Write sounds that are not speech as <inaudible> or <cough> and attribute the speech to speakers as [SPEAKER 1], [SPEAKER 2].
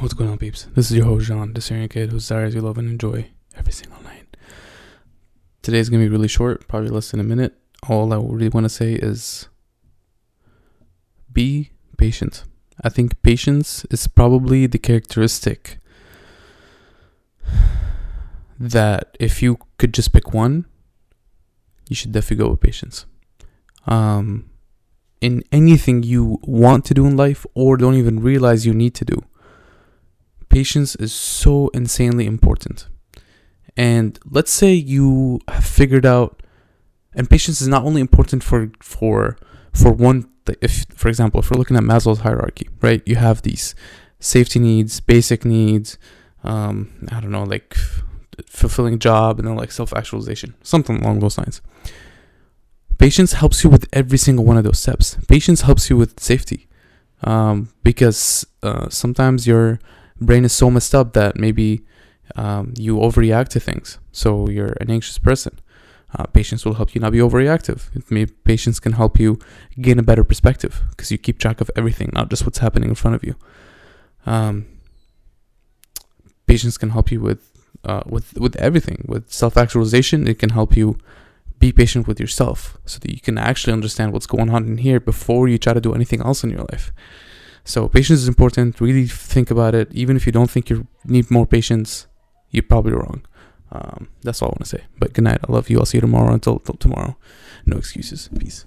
[SPEAKER 1] What's going on, peeps? This is your host, John, the Syrian kid whose desires you love and enjoy every single night. Today's gonna be really short, probably less than a minute. All I really want to say is be patient. I think patience is probably the characteristic <sighs> that if you could just pick one, you should definitely go with patience. Um, in anything you want to do in life or don't even realize you need to do, patience is so insanely important. And let's say you have figured out, and patience is not only important for for for one. If, for example, if we're looking at Maslow's hierarchy, right, you have these safety needs, basic needs, um, I don't know, like fulfilling job, and then like self actualization, something along those lines. Patience helps you with every single one of those steps. Patience helps you with safety, um, because uh, sometimes your brain is so messed up that maybe um, you overreact to things. So you're an anxious person. Uh, patience will help you not be overreactive. Maybe patience can help you gain a better perspective because you keep track of everything, not just what's happening in front of you. Um, patience can help you with uh, with with everything. With self actualization, it can help you be patient with yourself so that you can actually understand what's going on in here before you try to do anything else in your life. So patience is important. Really think about it. Even if you don't think you need more patience, you're probably wrong. Um, that's all I want to say. But good night. I love you. I'll see you tomorrow. Until, until tomorrow. No excuses. Peace.